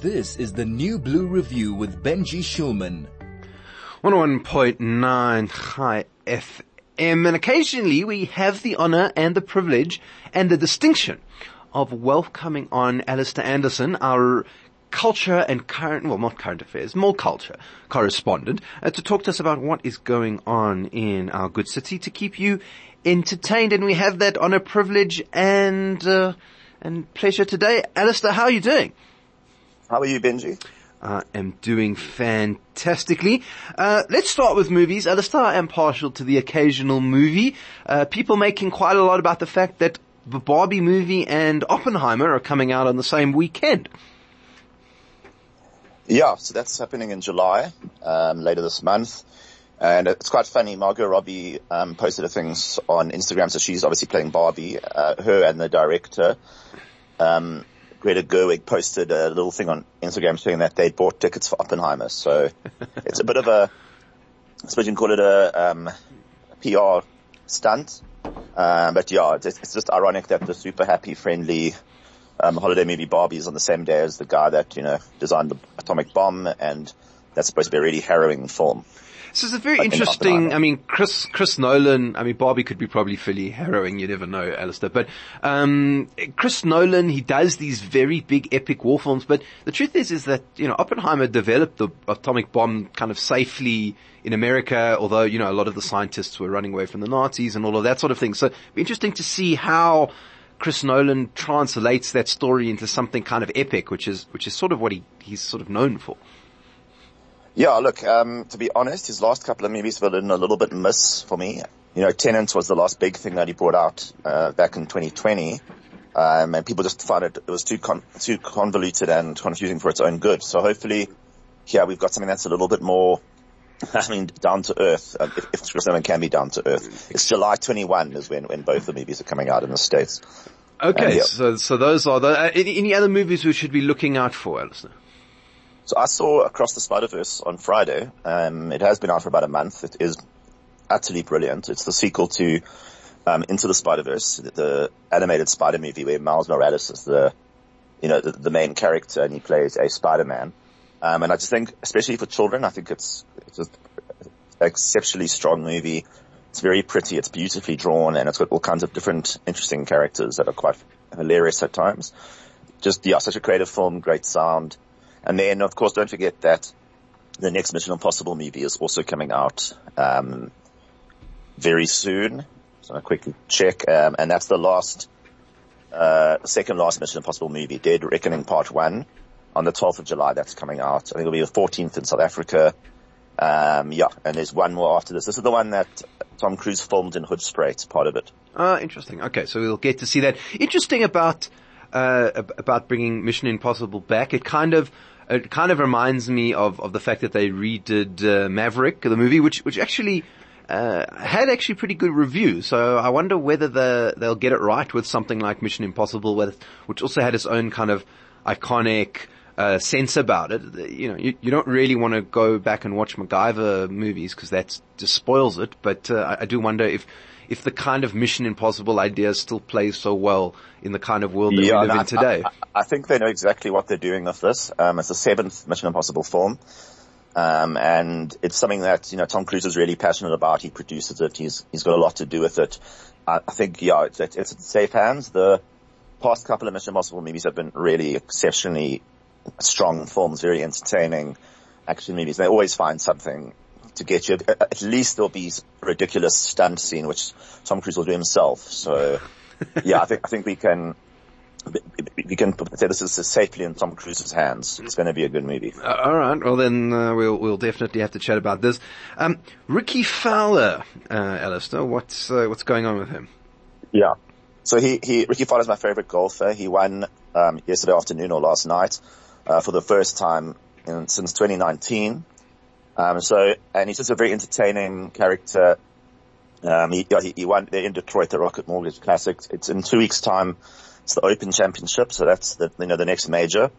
This is the New Blue Review with Benji Schulman. 101.9 Chai FM. And occasionally we have the honor and the privilege and the distinction of welcoming on Alistair Anderson, our culture and current, well not current affairs, more culture correspondent, uh, to talk to us about what is going on in our good city to keep you entertained. And we have that honor, privilege and, uh, and pleasure today. Alistair, how are you doing? How are you, Benji? I am doing fantastically. Uh, let's start with movies. Alistair, I am partial to the occasional movie. Uh, people making quite a lot about the fact that the Barbie movie and Oppenheimer are coming out on the same weekend. Yeah, so that's happening in July, um, later this month. And it's quite funny. Margot Robbie um, posted a things on Instagram, so she's obviously playing Barbie. Uh, her and the director, um, Greta Gerwig, posted a little thing on Instagram saying that they'd bought tickets for Oppenheimer. So it's a bit of a, I suppose you can call it a, um, PR stunt. Um, but yeah, it's, it's, just ironic that the super happy, friendly um, holiday movie Barbie is on the same day as the guy that you know designed the atomic bomb, and that's supposed to be a really harrowing film. So it's a very interesting, I mean, Chris, Chris Nolan, I mean, Barbie could be probably fairly harrowing, you never know, Alistair, but, um, Chris Nolan, he does these very big epic war films, but the truth is, is that, you know, Oppenheimer developed the atomic bomb kind of safely in America, although, you know, a lot of the scientists were running away from the Nazis and all of that sort of thing. So it'd be interesting to see how, Chris Nolan translates that story into something kind of epic, which is which is sort of what he, he's sort of known for. Yeah, look, um, to be honest, his last couple of movies were in a little bit miss for me. You know, Tenet was the last big thing that he brought out uh, back in 2020, um, and people just found it it was too con- too convoluted and confusing for its own good. So hopefully, here we've got something that's a little bit more. I mean, down to earth. Uh, if, if Nolan can be down to earth, it's July 21 is when when both the movies are coming out in the states. Okay, yeah. so so those are the uh, any, any other movies we should be looking out for, Alistair? So I saw Across the Spider-Verse on Friday. Um, it has been out for about a month. It is utterly brilliant. It's the sequel to um, Into the Spider-Verse, the, the, animated Spider movie where Miles Morales is the, you know, the, the main character and he plays a Spider-Man. Um, and I just think, especially for children, I think it's, it's an exceptionally strong movie. It's very pretty. It's beautifully drawn and it's got all kinds of different interesting characters that are quite hilarious at times. Just, yeah, such a creative film, great sound. And then, of course, don't forget that the next Mission Impossible movie is also coming out um, very soon. So I quickly check, um, and that's the last, uh, second last Mission Impossible movie, Dead Reckoning Part One, on the 12th of July. That's coming out. I think it'll be the 14th in South Africa. Um, yeah, and there's one more after this. This is the one that Tom Cruise filmed in Hoedspruit. It's part of it. Ah, interesting. Okay, so we'll get to see that. Interesting about uh, about bringing Mission Impossible back. It kind of it kind of reminds me of, of the fact that they redid uh, Maverick, the movie, which which actually uh, had actually pretty good reviews. So I wonder whether the, they'll get it right with something like Mission Impossible, with, which also had its own kind of iconic uh, sense about it. You know, you, you don't really want to go back and watch MacGyver movies because that just spoils it. But uh, I, I do wonder if if the kind of Mission Impossible idea still plays so well in the kind of world that yeah, we live in today. I, I, think they know exactly what they're doing with this. Um, it's the seventh Mission Impossible film. Um, and it's something that, you know, Tom Cruise is really passionate about. He produces it. He's, he's got a lot to do with it. I, I think, yeah, it's, it's, it's safe hands. The past couple of Mission Impossible movies have been really exceptionally strong films, very entertaining action movies. They always find something to get you. At least there'll be a ridiculous stunt scene, which Tom Cruise will do himself. So, yeah, I think I think we can we can say this is safely in Tom Cruise's hands. It's going to be a good movie. Uh, all right. Well, then uh, we'll we'll definitely have to chat about this. Um, Rickie Fowler, uh, Alistair, what's uh, what's going on with him? Yeah. So he he Rickie Fowler is my favorite golfer. He won um, yesterday afternoon or last night uh, for the first time in, since 2019. Um, so, and he's just a very entertaining character. Um, he, he won in Detroit the Rocket Mortgage Classic. It's in two weeks time. It's the Open Championship. So that's the, you know, the next major.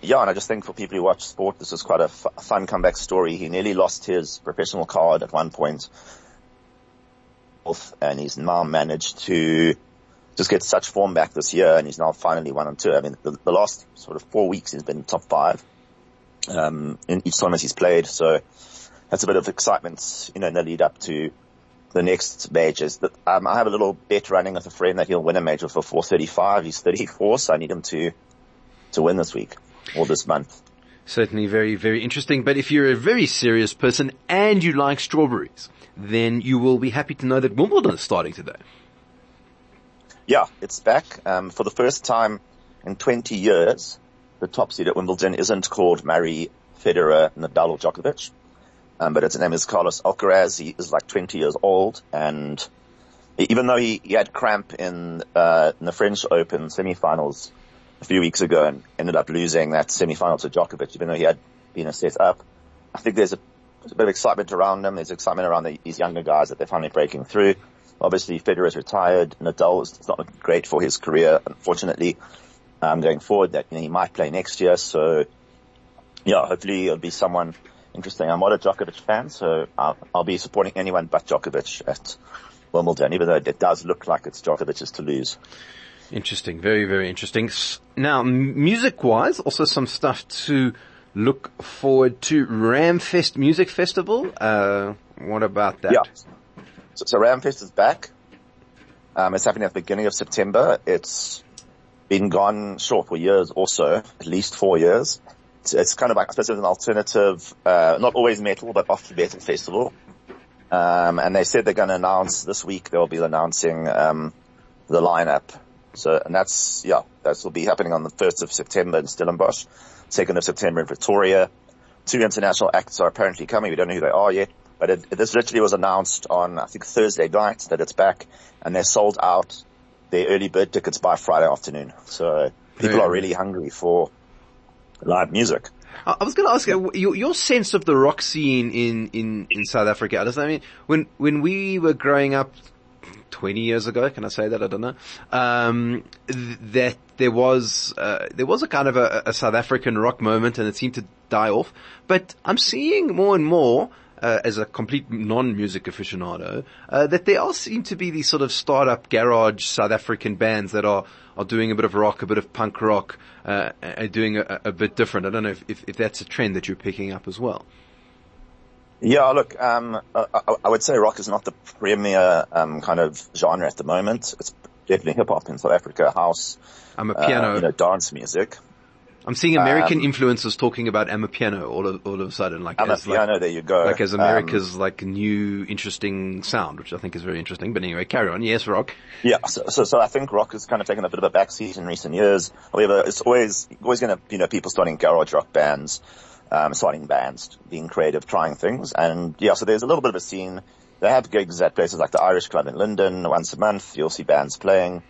Yeah. And I just think for people who watch sport, this is quite a f- fun comeback story. He nearly lost his professional card at one point. and he's now managed to just get such form back this year and he's now finally one and two. I mean, the, the last sort of four weeks he's been top five, um, in each tournament he's played. So that's a bit of excitement, you know, in the lead up to the next majors. But, um, I have a little bet running with a friend that he'll win a major for 435. He's 34, so I need him to, to win this week or this month. Certainly very, very interesting. But if you're a very serious person and you like strawberries, then you will be happy to know that Wimbledon is starting today. Yeah, it's back. Um, for the first time in 20 years, the top seed at Wimbledon isn't called Murray, Federer, Nadal or Djokovic. Um, but his name is Carlos Alcaraz. He is like 20 years old and even though he, he had cramp in, uh, in the French Open semifinals a few weeks ago and ended up losing that semifinal to Djokovic, even though he had been a set up, I think there's a, there's a bit of excitement around him. There's excitement around the, these younger guys that they're finally breaking through. Obviously, Federer's retired. Nadal is not great for his career, unfortunately, um, going forward. That you know, he might play next year. So, yeah, hopefully it'll be someone interesting. I'm not a Djokovic fan, so I'll, I'll be supporting anyone but Djokovic at Wimbledon, even though it does look like it's Djokovic's to lose. Interesting. Very, very interesting. Now, music-wise, also some stuff to look forward to. Ramfest Music Festival. Uh, what about that? Yeah. So, so Ramfest is back. Um, it's happening at the beginning of September. It's been gone short for years or so, at least four years. It's, it's kind of like, I suppose an alternative, uh, not always metal, but often metal festival. Um, and they said they're going to announce this week, they'll be announcing, um, the lineup. So, and that's, yeah, that will be happening on the 1st of September in Stellenbosch, 2nd of September in Pretoria. Two international acts are apparently coming. We don't know who they are yet. But it, this literally was announced on, I think, Thursday night that it's back and they're sold out their early bird tickets by Friday afternoon. So people are really hungry for live music. I was going to ask you, your, your, sense of the rock scene in, in, in South Africa. I mean when, when we were growing up 20 years ago, can I say that? I don't know. Um, th- that there was, uh, there was a kind of a, a South African rock moment and it seemed to die off. But I'm seeing more and more uh, as a complete non-music aficionado, uh, that there all seem to be these sort of startup garage South African bands that are are doing a bit of rock, a bit of punk rock, uh, doing a, a, bit different. I don't know if, if, if, that's a trend that you're picking up as well. Yeah, look, um, I, I, would say rock is not the premier um, kind of genre at the moment. It's definitely hip hop in South Africa, house, amapiano, uh, you know, dance music. I'm seeing American um, influencers talking about Amapiano all of, all of a sudden, like Amapiano. Like, there you go. Like as America's um, like new interesting sound, which I think is very interesting. But anyway, carry on. Yes, rock. Yeah. So, so, so I think rock has kind of taken a bit of a backseat in recent years. However, it's always always going to you know people starting garage rock bands, um, starting bands, being creative, trying things, and yeah. So there's a little bit of a scene. They have gigs at places like the Irish Club in London once a month. You'll see bands playing.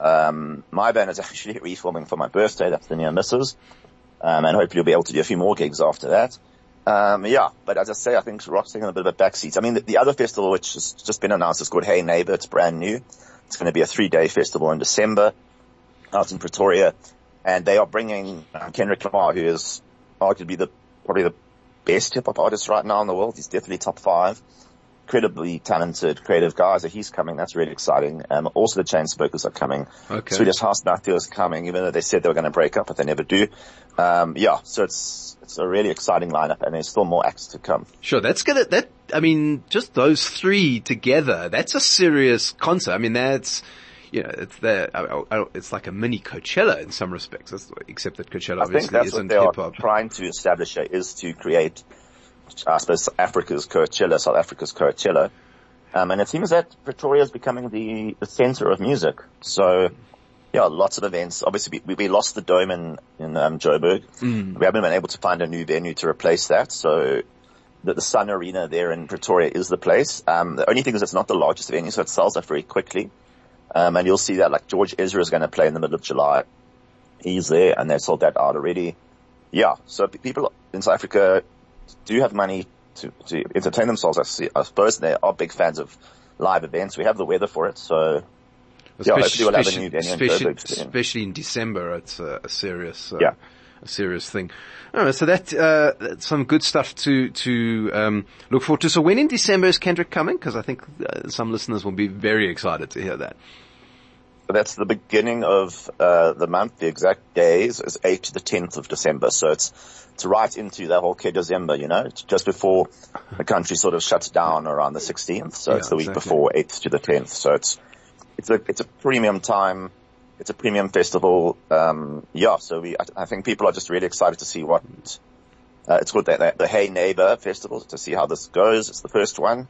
Um, my band is actually reforming for my birthday. That's the near misses. Um, and hopefully you'll be able to do a few more gigs after that. Um, yeah, but as I say, I think rock's taking a bit of a backseat. I mean, the, the, other festival which has just been announced is called Hey Neighbor. It's brand new. It's going to be a three-day festival in December out in Pretoria, and they are bringing uh, Kendrick Lamar, who is arguably the probably the best hip hop artist right now in the world. He's definitely top five incredibly talented, creative guys. So he's coming. That's really exciting. Um, also the Chainsmokers are coming. Okay. Swedish House Mafia is coming, even though they said they were going to break up, but they never do. Um, yeah, so it's, it's a really exciting lineup and there's still more acts to come. Sure, that's gonna, that, I mean, just those three together, that's a serious concert. I mean, that's, you know, it's the, it's like a mini Coachella in some respects, except that Coachella obviously isn't hip hop. trying to establish is to create I suppose Africa's Coachella, South Africa's Coachella. Um, and it seems that Pretoria is becoming the, the center of music. So, yeah, lots of events. Obviously, we, we lost the dome in, in um, Joburg. Mm. We haven't been able to find a new venue to replace that. So, the, the Sun Arena there in Pretoria is the place. Um, the only thing is it's not the largest venue, so it sells out very quickly. Um, and you'll see that like George Ezra is going to play in the middle of July. He's there, and they've sold that out already. Yeah, so people in South Africa do have money to, to entertain themselves, I, I suppose they are big fans of live events. We have the weather for it, so yeah, especially, we'll especially, especially, especially, in December, it's a, a serious, uh, yeah. a serious thing. so that, uh, that's some good stuff to, to, um, look forward to. So when in December is Kendrick coming? Cause I think uh, some listeners will be very excited to hear that. That's the beginning of uh, the month. The exact days is 8 to the 10th of December. So it's it's right into that whole December, you know, it's just before the country sort of shuts down around the 16th. So Yeah, it's the week exactly. before 8th to the 10th. So it's it's a it's a premium time. It's a premium festival. Um, yeah. So we I, I think people are just really excited to see what. Uh, it's called the, the, the Hey Neighbor Festival to see how this goes. It's the first one.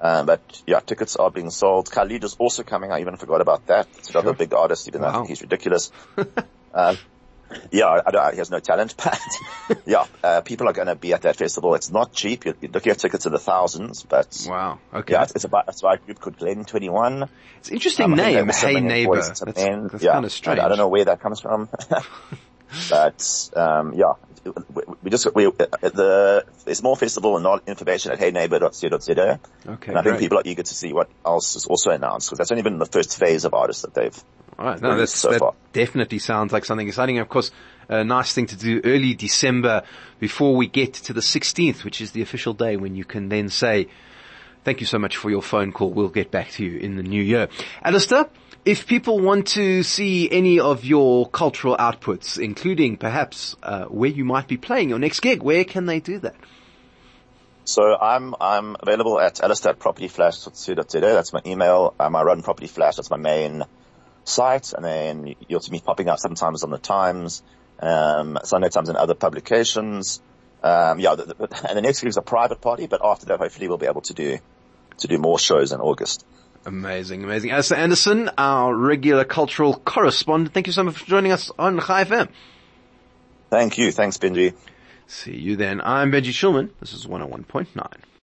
Um, but yeah, tickets are being sold. Khalid is also coming. I even forgot about that. It's another Sure. big artist, even though I think he's ridiculous. uh, yeah, I, I don't, he has no talent, but yeah, uh, people are going to be at that festival. It's not cheap. You're, you're looking at tickets in the thousands, but Wow. Okay. yeah, it's, it's about, it's by a group called Glen 21. It's an interesting Um, name, Hey Neighbor. That's, that's yeah, kind of strange. I, I don't know where that comes from, but um, yeah, we, just we uh, the there's more festival and not information at heyneighbor.co.za. Okay, and I think people are eager to see what else is also announced because that's only been the first phase of artists that they've. All right. No, that's, so that far. definitely sounds like something exciting. Of course, a nice thing to do early December before we get to the 16th, which is the official day when you can then say, thank you so much for your phone call. We'll get back to you in the new year. Alistair, if people want to see any of your cultural outputs, including perhaps uh, where you might be playing your next gig, where can they do that? So I'm I'm available at alistair.propertyflash.co.za. That's my email. Um, I run Property Flash. That's my main site, and then you'll see me popping up sometimes on the Times, um, Sunday Times, and other publications. Um, yeah, the, the, and the next gig is a private party, but after that, hopefully, we'll be able to do to do more shows in August. Amazing, amazing. Alistair Anderson, our regular cultural correspondent, thank you so much for joining us on Chai FM. Thank you. Thanks, Benji. See you then. I'm Benji Schulman. This is 101.9.